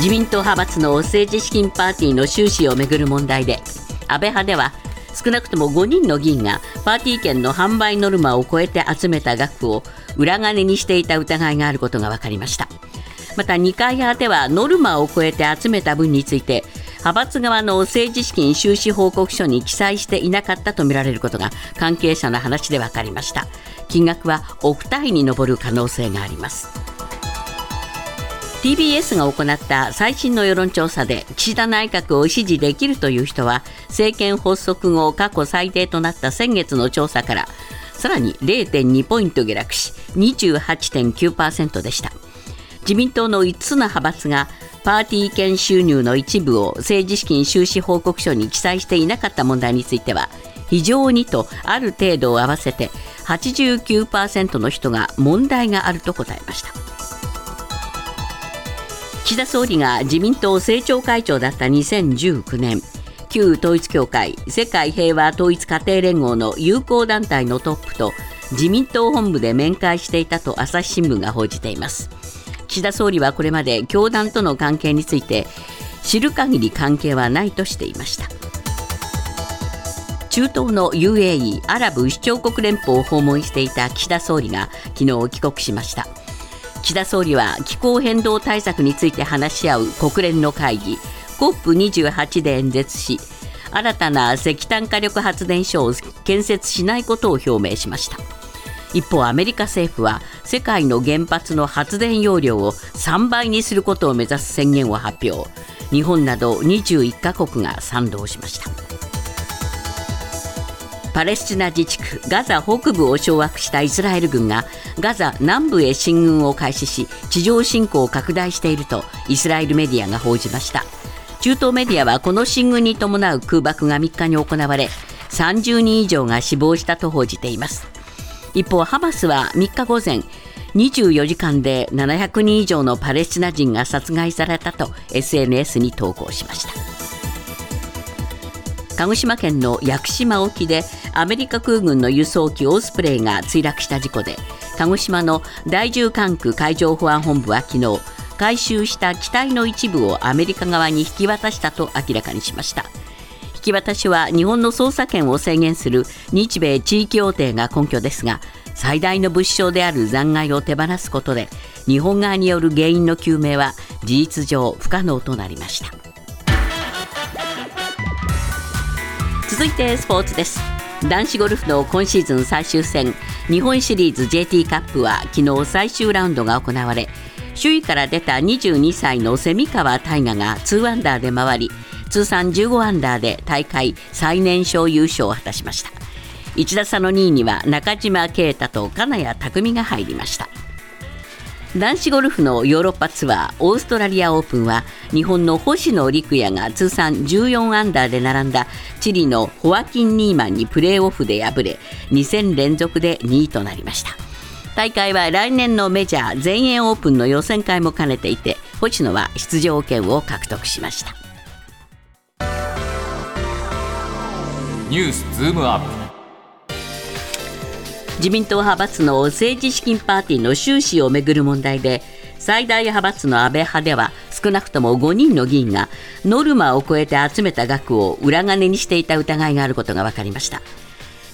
自民党派閥の政治資金パーティーの収支をめぐる問題で安倍派では少なくとも5人の議員がパーティー券の販売ノルマを超えて集めた額を裏金にしていた疑いがあることが分かりました。また二階派ではノルマを超えて集めた分について派閥側の政治資金収支報告書に記載していなかったとみられることが関係者の話で分かりました。金額は億単位に上る可能性があります。TBS が行った最新の世論調査で岸田内閣を支持できるという人は政権発足後過去最低となった先月の調査からさらに0.2ポイント下落し28.9%でした。自民党の5つの派閥がパーティー券収入の一部を政治資金収支報告書に記載していなかった問題については非常にとある程度を合わせて89%の人が問題があると答えました。岸田総理が自民党政調会長だった2019年旧統一教会世界平和統一家庭連合の友好団体のトップと自民党本部で面会していたと朝日新聞が報じています。岸田総理はこれまで教団との関係について知る限り関係はないとしていました。中東の UAE アラブ首長国連邦を訪問していた岸田総理が昨日帰国しました。岸田総理は気候変動対策について話し合う国連の会議 COP28 で演説し新たな石炭火力発電所を建設しないことを表明しました。一方アメリカ政府は世界の原発の発電容量を3倍にすることを目指す宣言を発表。日本など21カ国が賛同しました。パレスチナ自治区ガザ北部を掌握したイスラエル軍がガザ南部へ進軍を開始し地上侵攻を拡大しているとイスラエルメディアが報じました。中東メディアはこの進軍に伴う空爆が3日に行われ30人以上が死亡したと報じています。一方ハマスは3日午前24時間で700人以上のパレスチナ人が殺害されたと SNS に投稿しました。鹿児島県の屋久島沖でアメリカ空軍の輸送機オスプレイが墜落した事故で鹿児島の第10管区海上保安本部は昨日回収した機体の一部をアメリカ側に引き渡したと明らかにしました。引き渡しは日本の捜査権を制限する日米地域協定が根拠ですが最大の物証である残骸を手放すことで日本側による原因の究明は事実上不可能となりました。続いてスポーツです。男子ゴルフの今シーズン最終戦日本シリーズ JT カップは昨日最終ラウンドが行われ首位から出た22歳の蝉川泰果が2アンダーで回り通算15アンダーで大会最年少優勝を果たしました。1打差の2位には中島啓太と金谷拓実が入りました。男子ゴルフのヨーロッパツアーオーストラリアオープンは日本の星野陸也が通算14アンダーで並んだチリのホアキン・ニーマンにプレーオフで敗れ2戦連続で2位となりました。大会は来年のメジャー全英オープンの予選会も兼ねていて星野は出場権を獲得しました。ニュースズームアップ。自民党派閥の政治資金パーティーの収支をめぐる問題で最大派閥の安倍派では少なくとも5人の議員がノルマを超えて集めた額を裏金にしていた疑いがあることが分かりました。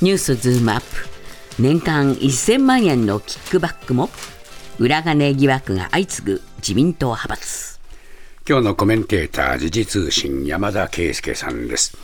ニュースズームアップ。年間1000万円のキックバックも裏金疑惑が相次ぐ自民党派閥。今日のコメンテーター時事通信山田圭介さんです。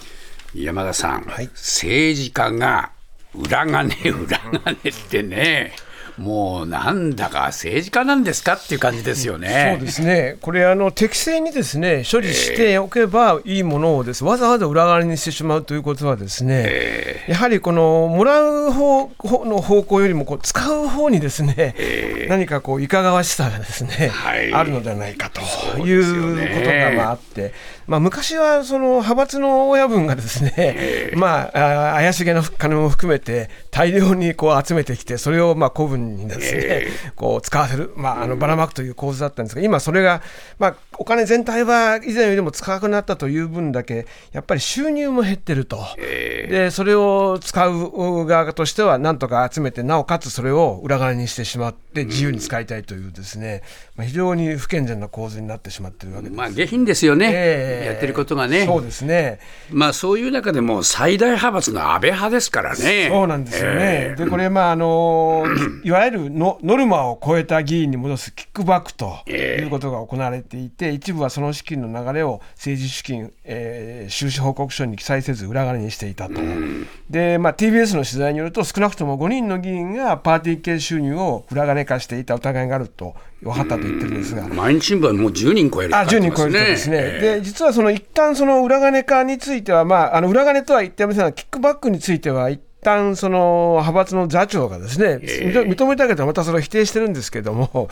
山田さん、はい、政治家が裏金、裏金ってね。もうなんだか政治家なんですかっていう感じですよね。そうですね。これあの適正にですね処理しておけばいいものをです、わざわざ裏側にしてしまうということはですね、えー、やはりこのもらう方の方向よりもこう使う方にですね、えー、何かこういかがわしさがですね、はい、あるのではないかということがまああって、まあ昔はその派閥の親分がですね、えー、まあ怪しげな金も含めて大量にこう集めてきて、それをまあ古文にですね、こう使わせる、まあ、あのばらまくという構図だったんですが、今、それが、まあ、お金全体は以前よりも使わなくなったという分だけ、やっぱり収入も減ってると、でそれを使う側としては、なんとか集めて、なおかつそれを裏金にしてしまって、自由に使いたいというですね、まあ、非常に不健全な構図になってしまってるわけです。まあ、下品ですよね、えー、やってることがね。そうですね。まあ、そういう中でも最大派閥の安倍派ですからね。そうなんですよね。えー、で、これ、まあ、あの、いわゆるのノルマを超えた議員に戻すキックバックということが行われていて、一部はその資金の流れを政治資金、えー、収支報告書に記載せず裏金にしていたと。で、まあ、TBS の取材によると、少なくとも5人の議員がパーティー系収入を裏金化していた疑いがあると分かったと言ってるん。ですが。毎日新聞はもう10人超える、ね、あ10人超えですね、えー、で実はその一旦その裏金化については、まあ、あの裏金とは言ってませんが、キックバックについては、一旦その派閥の座長がですね、えー、認めたけど、またそれを否定してるんですけども、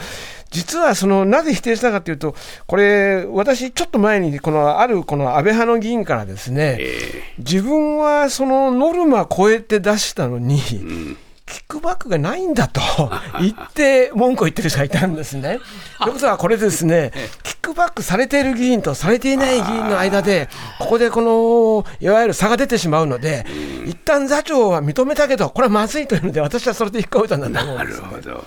実はそのなぜ否定したかというと、これ、私、ちょっと前にこのあるこの安倍派の議員からですね、えー、自分はそのノルマ超えて出したのに、うんキックバックがないんだと 言って文句を言ってる人がいたんですね。ということはこれですね、キックバックされている議員とされていない議員の間で、ここでこのいわゆる差が出てしまうので、一旦座長は認めたけど、これはまずいというので、私はそれで引っ込めたんだと思うんです、ね、なるほど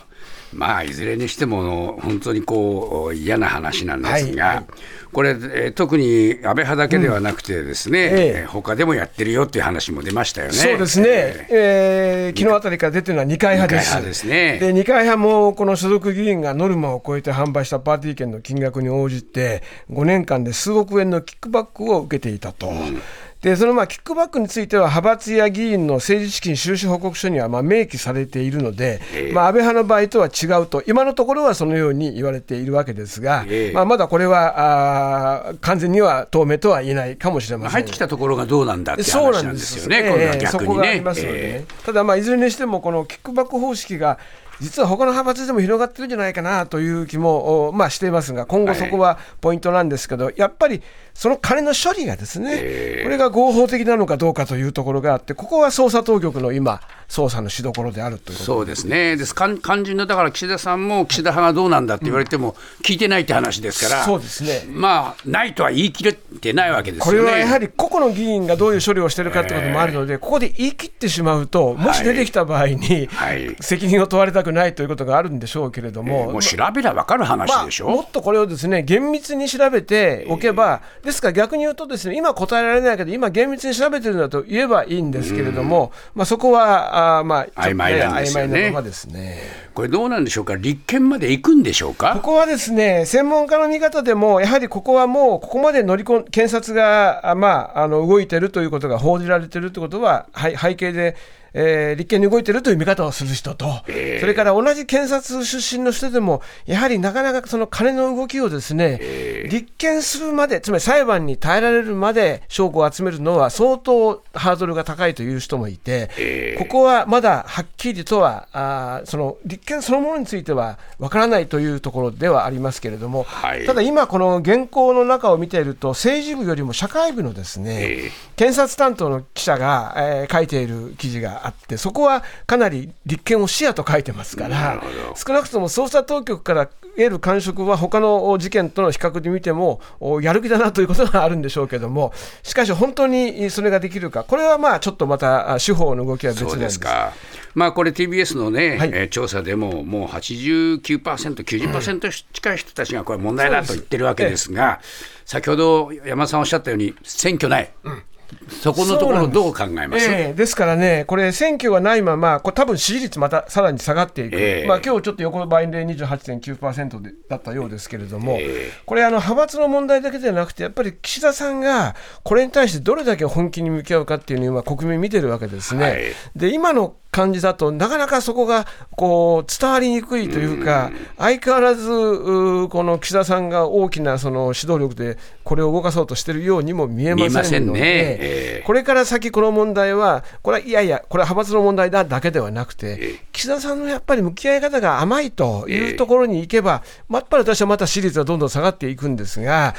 まあ、いずれにしても、本当にこう嫌な話なんですが、はいはい、これ、えー、特に安倍派だけではなくて、ですね、うん。えー、他でもやってるよっていう話も出ましたよね。そうですね、えー、えー、昨日あたりから出てるのは二階派です。派ですね、で二階派もこの所属議員がノルマを超えて販売したパーティー券の金額に応じて、5年間で数億円のキックバックを受けていたと。うんでそのまあキックバックについては、派閥や議員の政治資金収支報告書にはまあ明記されているので、えー、まあ、安倍派の場合とは違うと、今のところはそのように言われているわけですが、えー、まあ、まだこれはあ完全には透明とは言えないかもしれません。入ってきたところがどうなんだって話なんですよね、そこがありますので、ね、ただ、いずれにしても、このキックバック方式が実は他の派閥でも広がってるんじゃないかなという気も、まあ、していますが、今後そこはポイントなんですけど、はい、やっぱりその金の処理がですね、えー、これが合法的なのかどうかというところがあって、ここは捜査当局の今、捜査のしどころであるというそうですね、です。肝心のだから岸田さんも岸田派がどうなんだって言われても、聞いてないって話ですから、そうですね。まあ、ないとは言い切れてないわけですよね。これはやはり個々の議員がどういう処理をしてるかってこともあるので、えー、ここで言い切ってしまうと、もし出てきた場合に、はい、責任を問われたくないということがあるんでしょうけれども、えー、もう調べりゃ分かる話でしょ、まあ、もっとこれをですね厳密に調べておけば、えー、ですから逆に言うと、ですね今答えられないけど、今、厳密に調べてるんだと言えばいいんですけれども、まあ、そこはあ、まあ、曖昧なんですよね。ですねこれ、どうなんでしょうか、立憲まで行くんでしょうか？ここはですね、専門家の見方でも、やはりここはもう、ここまで乗り込ん検察が、まあ、あの動いてるということが報じられてるということは、はい、背景で。えー、立憲に動いてるという見方をする人と、えー、それから同じ検察出身の人でも、やはりなかなかその金の動きをですね、えー、立件するまで、つまり裁判に耐えられるまで証拠を集めるのは相当ハードルが高いという人もいて、えー、ここはまだはっきりとはあ、その立件そのものについてはわからないというところではありますけれども、はい、ただ今、この原稿の中を見ていると、政治部よりも社会部のですね、検察担当の記者が、えー、書いている記事があって、そこはかなり立憲を視野と書いてますから、少なくとも捜査当局から得る感触は、他の事件との比較で見ても、やる気だなということがあるんでしょうけども、しかし本当にそれができるか、これはまあちょっとまた司法の動きは別です。か。まあ、これ、TBS のね、はい、えー、調査でも、もう89%、90%近い人たちがこれ、問題だと言ってるわけですが、先ほど山田さんおっしゃったように、選挙ない。うんそこのところ、どう考えます、えー、ですからね、これ、選挙がないまま、これ、多分支持率またさらに下がっていく、えー、まあ今日ちょっと横ばいで28.9%でだったようですけれども、えー、これあの、派閥の問題だけではなくて、やっぱり岸田さんがこれに対してどれだけ本気に向き合うかっていうのを今、国民見てるわけですね。はい、で今の感じだとなかなかそこがこう伝わりにくいというか、相変わらずこの岸田さんが大きなその指導力でこれを動かそうとしているようにも見えませんので、これから先この問題はこれはいやいやこれは派閥の問題だだけではなくて、岸田さんのやっぱり向き合い方が甘いというところに行けば、やっぱり私はまた支持率はどんどん下がっていくんですが、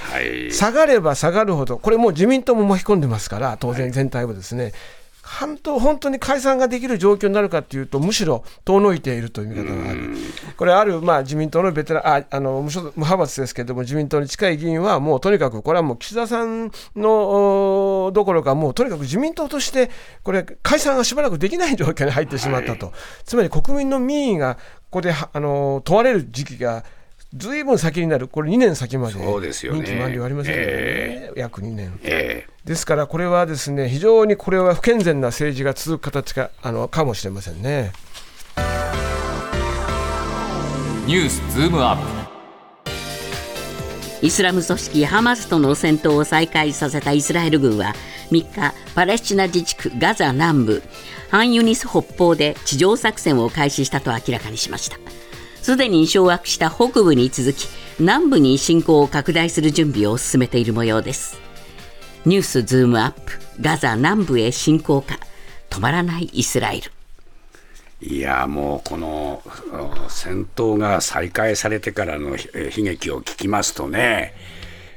下がれば下がるほどこれもう自民党も巻き込んでますから当然全体をですね、本当本当に解散ができる状況になるかというと、むしろ遠のいているという見方がある、これ、ある、まあ、自民党のベテランああの無派閥ですけれども、自民党に近い議員は、もうとにかく、これはもう岸田さんのどころか、もうとにかく自民党として、これ、解散がしばらくできない状況に入ってしまったと、はい、つまり国民の民意がここであの問われる時期がずいぶん先になる、これ2年先まで任期満了ありませんね。えー、約2年、えー、ですからこれはですね非常にこれは不健全な政治が続く形かあのかもしれませんね。ニュースズームアップ。イスラム組織ハマスとの戦闘を再開させたイスラエル軍は3日パレスチナ自治区ガザ南部ハンユニス北方で地上作戦を開始したと明らかにしました。すでに掌握した北部に続き南部に侵攻を拡大する準備を進めている模様です。ニュースズームアップガザ南部へ侵攻か止まらないイスラエル。いやもうこの戦闘が再開されてからの悲劇を聞きますとね、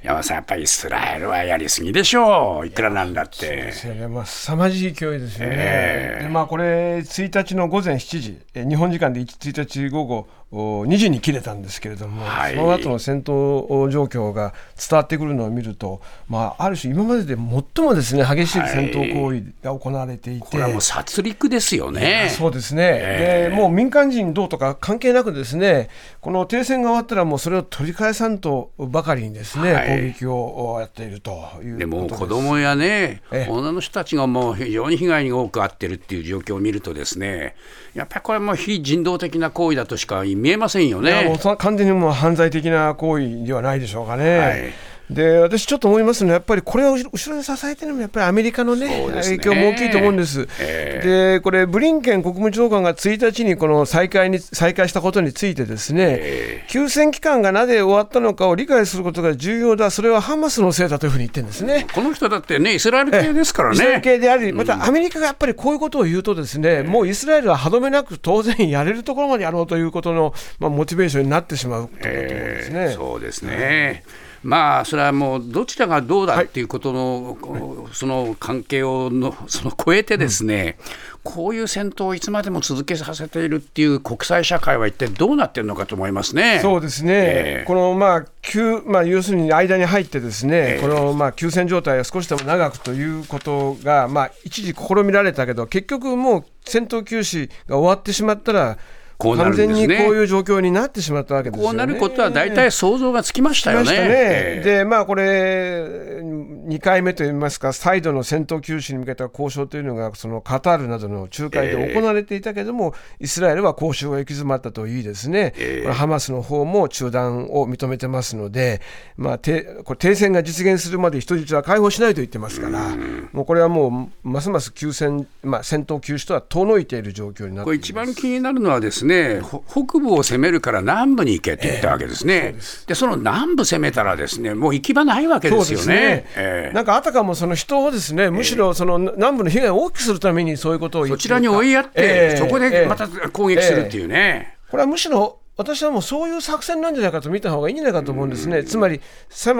山さん、やっぱりイスラエルはやりすぎでしょう、いくらなんだって。そうですよね、まあ、凄まじい勢いですよね。えー、でまあ、これ、1日の午前7時、日本時間で1日午後2時に切れたんですけれども、はい、その後の戦闘状況が伝わってくるのを見ると、まあ、ある種、今までで最もですね激しい戦闘行為が行われていて、はい、これはもう殺戮ですよね。そうですね、えー、でもう民間人どうとか関係なく、ですねこの停戦が終わったら、もうそれを取り返さんとばかりにですね、はい、攻撃をやっているというでも子供やね、女の人たちがもう非常に被害に多く遭ってるっていう状況を見ると、ですねやっぱりこれも非人道的な行為だとしか見えませんよね。完全にもう犯罪的な行為ではないでしょうかね。はいで私、ちょっと思いますのは、やっぱりこれを後ろで支えてるのも、やっぱりアメリカのね、ね。影響も大きいと思うんです。えー、で、これ、ブリンケン国務長官が1日にこの再開に再開したことについて、ですね、えー、休戦期間がなぜ終わったのかを理解することが重要だ、それはハマスのせいだというふうに言ってるんですね。この人だってね、イスラエル系ですからね。イスラエル系であり、またアメリカがやっぱりこういうことを言うと、ですね、もうイスラエルは歯止めなく当然やれるところまでやろうということの、まあ、モチベーションになってしまうということですね。えー、そうですね、まあ、それはもうどちらがどうだっていうことの、はい、その関係をのその超えてですね、うん、こういう戦闘をいつまでも続けさせているっていう国際社会は一体どうなってるのかと思いますね。そうですね、えー、このまあ急まあ、要するに間に入ってですね、えー、このまあ休戦状態が少しでも長くということが、まあ、一時試みられたけど結局もう戦闘休止が終わってしまったらこうなるんですね、完全にこういう状況になってしまったわけですよ、ね、こうなることは大体想像がつきましたよね。ね。で、まあ、これ、2回目といいますか、再度の戦闘休止に向けた交渉というのが、そのカタールなどの仲介で行われていたけれども、えー、イスラエルは交渉が行き詰まったといいですね、えー、ハマスの方も中断を認めてますので、まあ、てこれ停戦が実現するまで人質は解放しないと言ってますから、もうこれはもう、ますます休戦、まあ、戦闘休止とは遠のいている状況になってこれ一番気になるのはですねね、北部を攻めるから南部に行けって言ったわけですね、えー、でその南部攻めたら、ですねもう行き場ないわけですよね。ねえー、なんかあたかもその人をですねむしろその南部の被害を大きくするためにそういうことをそちらに追いやって、えー、そこでまた攻撃するっていうね。これはむしろ私はもうそういう作戦なんじゃないかと見た方がいいんじゃないかと思うんですね、つまり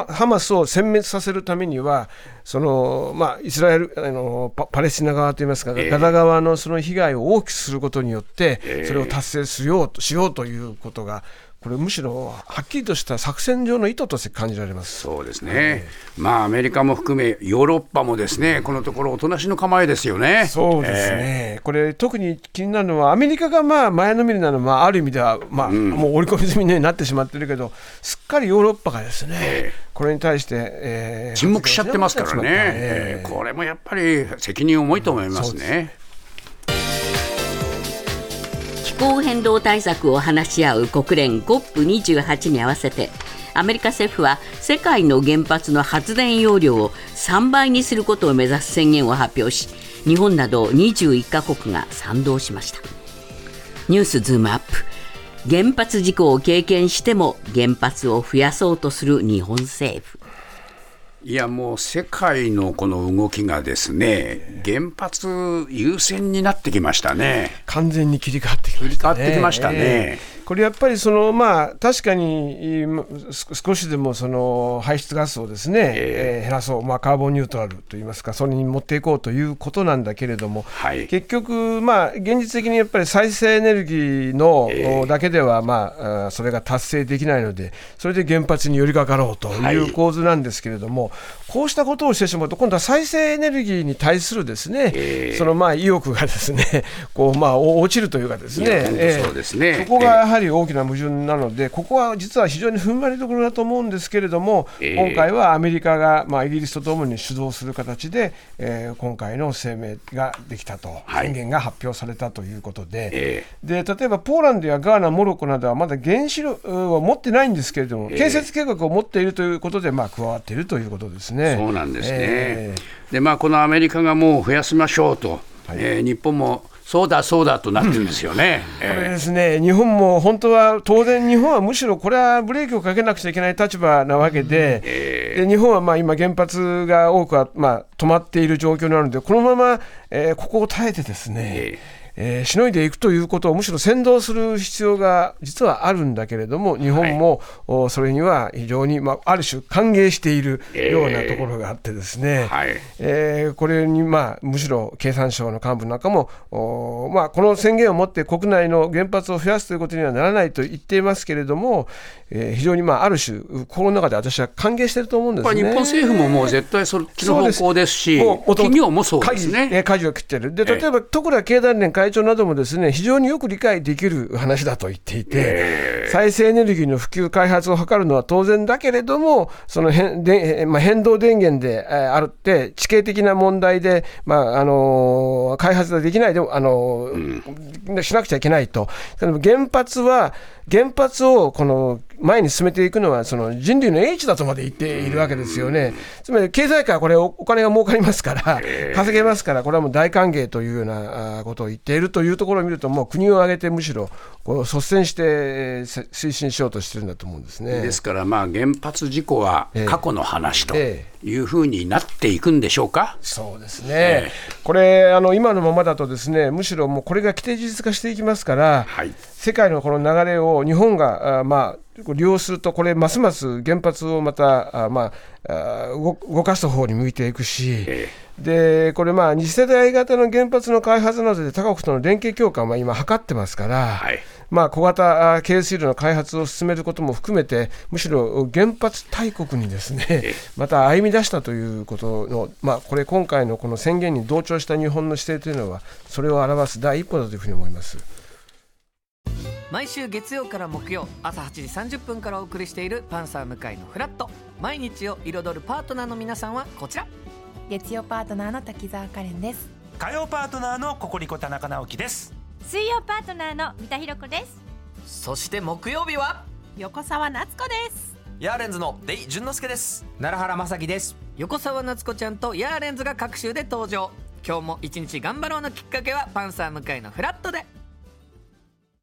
ハマスを殲滅させるためには、そのまあ、イスラエルあのパ、パレスチナ側といいますか、えー、ガザ側のその被害を大きくすることによって、それを達成しようとしようということが、これむしろはっきりとした作戦上の意図として感じられます。そうですね、まあ、アメリカも含め、ヨーロッパもですねこのところ、おとなしの構えですよね。そうですね、えー、これ、特に気になるのは、アメリカがまあ前のめりなのは、まあ、ある意味では、まあ、うん、もう織り込み済みになってしまってるけど、すっかりヨーロッパがですね、えー、これに対して、えー、沈黙しちゃってますからね、えー、これもやっぱり責任重いと思いますね。うん候変動対策を話し合う国連 COP28 に合わせてアメリカ政府は世界の原発の発電容量を3倍にすることを目指す宣言を発表し日本など21カ国が賛同しました。ニュースズームアップ。原発事故を経験しても原発を増やそうとする日本政府。いやもう世界のこの動きがですね、原発優先になってきましたね。完全に切り替わってきましたね。切り替わってきましたね。えーこれやっぱりその、まあ、確かに少しでもその排出ガスをですね、えー、減らそう、まあ、カーボンニュートラルといいますか、それに持っていこうということなんだけれども、はい、結局、まあ、現実的にやっぱり再生エネルギーの、えー、だけでは、まあ、それが達成できないので、それで原発に寄りかかろうという構図なんですけれども、はい、こうしたことをしてしまうと、今度は再生エネルギーに対するですね、えー、そのまあ意欲がですねこうまあ落ちるというかですね、えー、そうですね。そこがやはり大きな矛盾なので、ここは実は非常に踏ん張りどころだと思うんですけれども、えー、今回はアメリカが、まあ、イギリスとともに主導する形で、えー、今回の声明ができたと、宣言が発表されたということで、えー、で例えばポーランドやガーナ、モロッコなどはまだ原子力を持ってないんですけれども、建設計画を持っているということで、まあ、加わっているということですね。そうなんですね、えー、でまあ、このアメリカがもう増やしましょうと、はい、えー、日本もそうだそうだとなってるんですよね、うん、これですね、日本も本当は、当然、日本はむしろこれはブレーキをかけなくちゃいけない立場なわけで、えー、で日本はまあ今、原発が多くはまあ止まっている状況なので、このまま、えー、ここを耐えてですね、えーえー、しのいでいくということをむしろ先導する必要が実はあるんだけれども、日本も、はい、それには非常に、まあ、ある種歓迎しているようなところがあってですね、えーはい、えー、これに、まあ、むしろ経産省の幹部なんかも、まあ、この宣言をもって国内の原発を増やすということにはならないと言っていますけれども、えー、非常に、まあ、ある種、心の中で私は歓迎していると思うんですね。日本政府ももう絶対そっちの方向ですし、企業もそうですね。舵を切ってる。で、例えば、徳倉経団連会長などもですね、非常によく理解できる話だと言っていて、再生エネルギーの普及、開発を図るのは当然だけれども、その変で、まあ、変動電源であるって、地形的な問題で、まああの開発ができないでも、あのしなくちゃいけないと。原発は原発をこの前に進めていくのはその人類の英知だとまで言っているわけですよね。つまり経済界はこれお金が儲かりますから、稼げますから、これはもう大歓迎というようなことを言っているというところを見ると、もう国を挙げてむしろ率先して推進しようとしてるんだと思うんですね。ですからまあ原発事故は過去の話と。ええいうふうになっていくんでしょうか？そうですね、えー、これあの、今のままだと、ですねむしろもうこれが規定事実化していきますから、はい、世界のこの流れを日本があ、まあ、利用すると、これ、ますます原発をまた、あまあ、動かす方に向いていくし。えーでこれ、まあ、2世代型の原発の開発などで他国との連携強化を今、図ってますから、はい、まあ、小型軽水炉の開発を進めることも含めて、むしろ原発大国にですね また歩み出したということの、まあ、これ、今回のこの宣言に同調した日本の姿勢というのは、それを表す第一歩だというふうに思います。毎週月曜から木曜朝8時30分からお送りしている「パンサー向井のフラット」毎日を彩るパートナーの皆さんはこちら月曜パートナーの滝沢カレンです。火曜パートナーのココリコ田中直樹です。水曜パートナーの三田寛子です。そして木曜日は？横澤夏子です。ヤーレンズのデイ淳之介です。奈良原雅樹です。横澤夏子ちゃんとヤーレンズが各週で登場。今日も一日頑張ろうのきっかけはパンサー向井のフラットで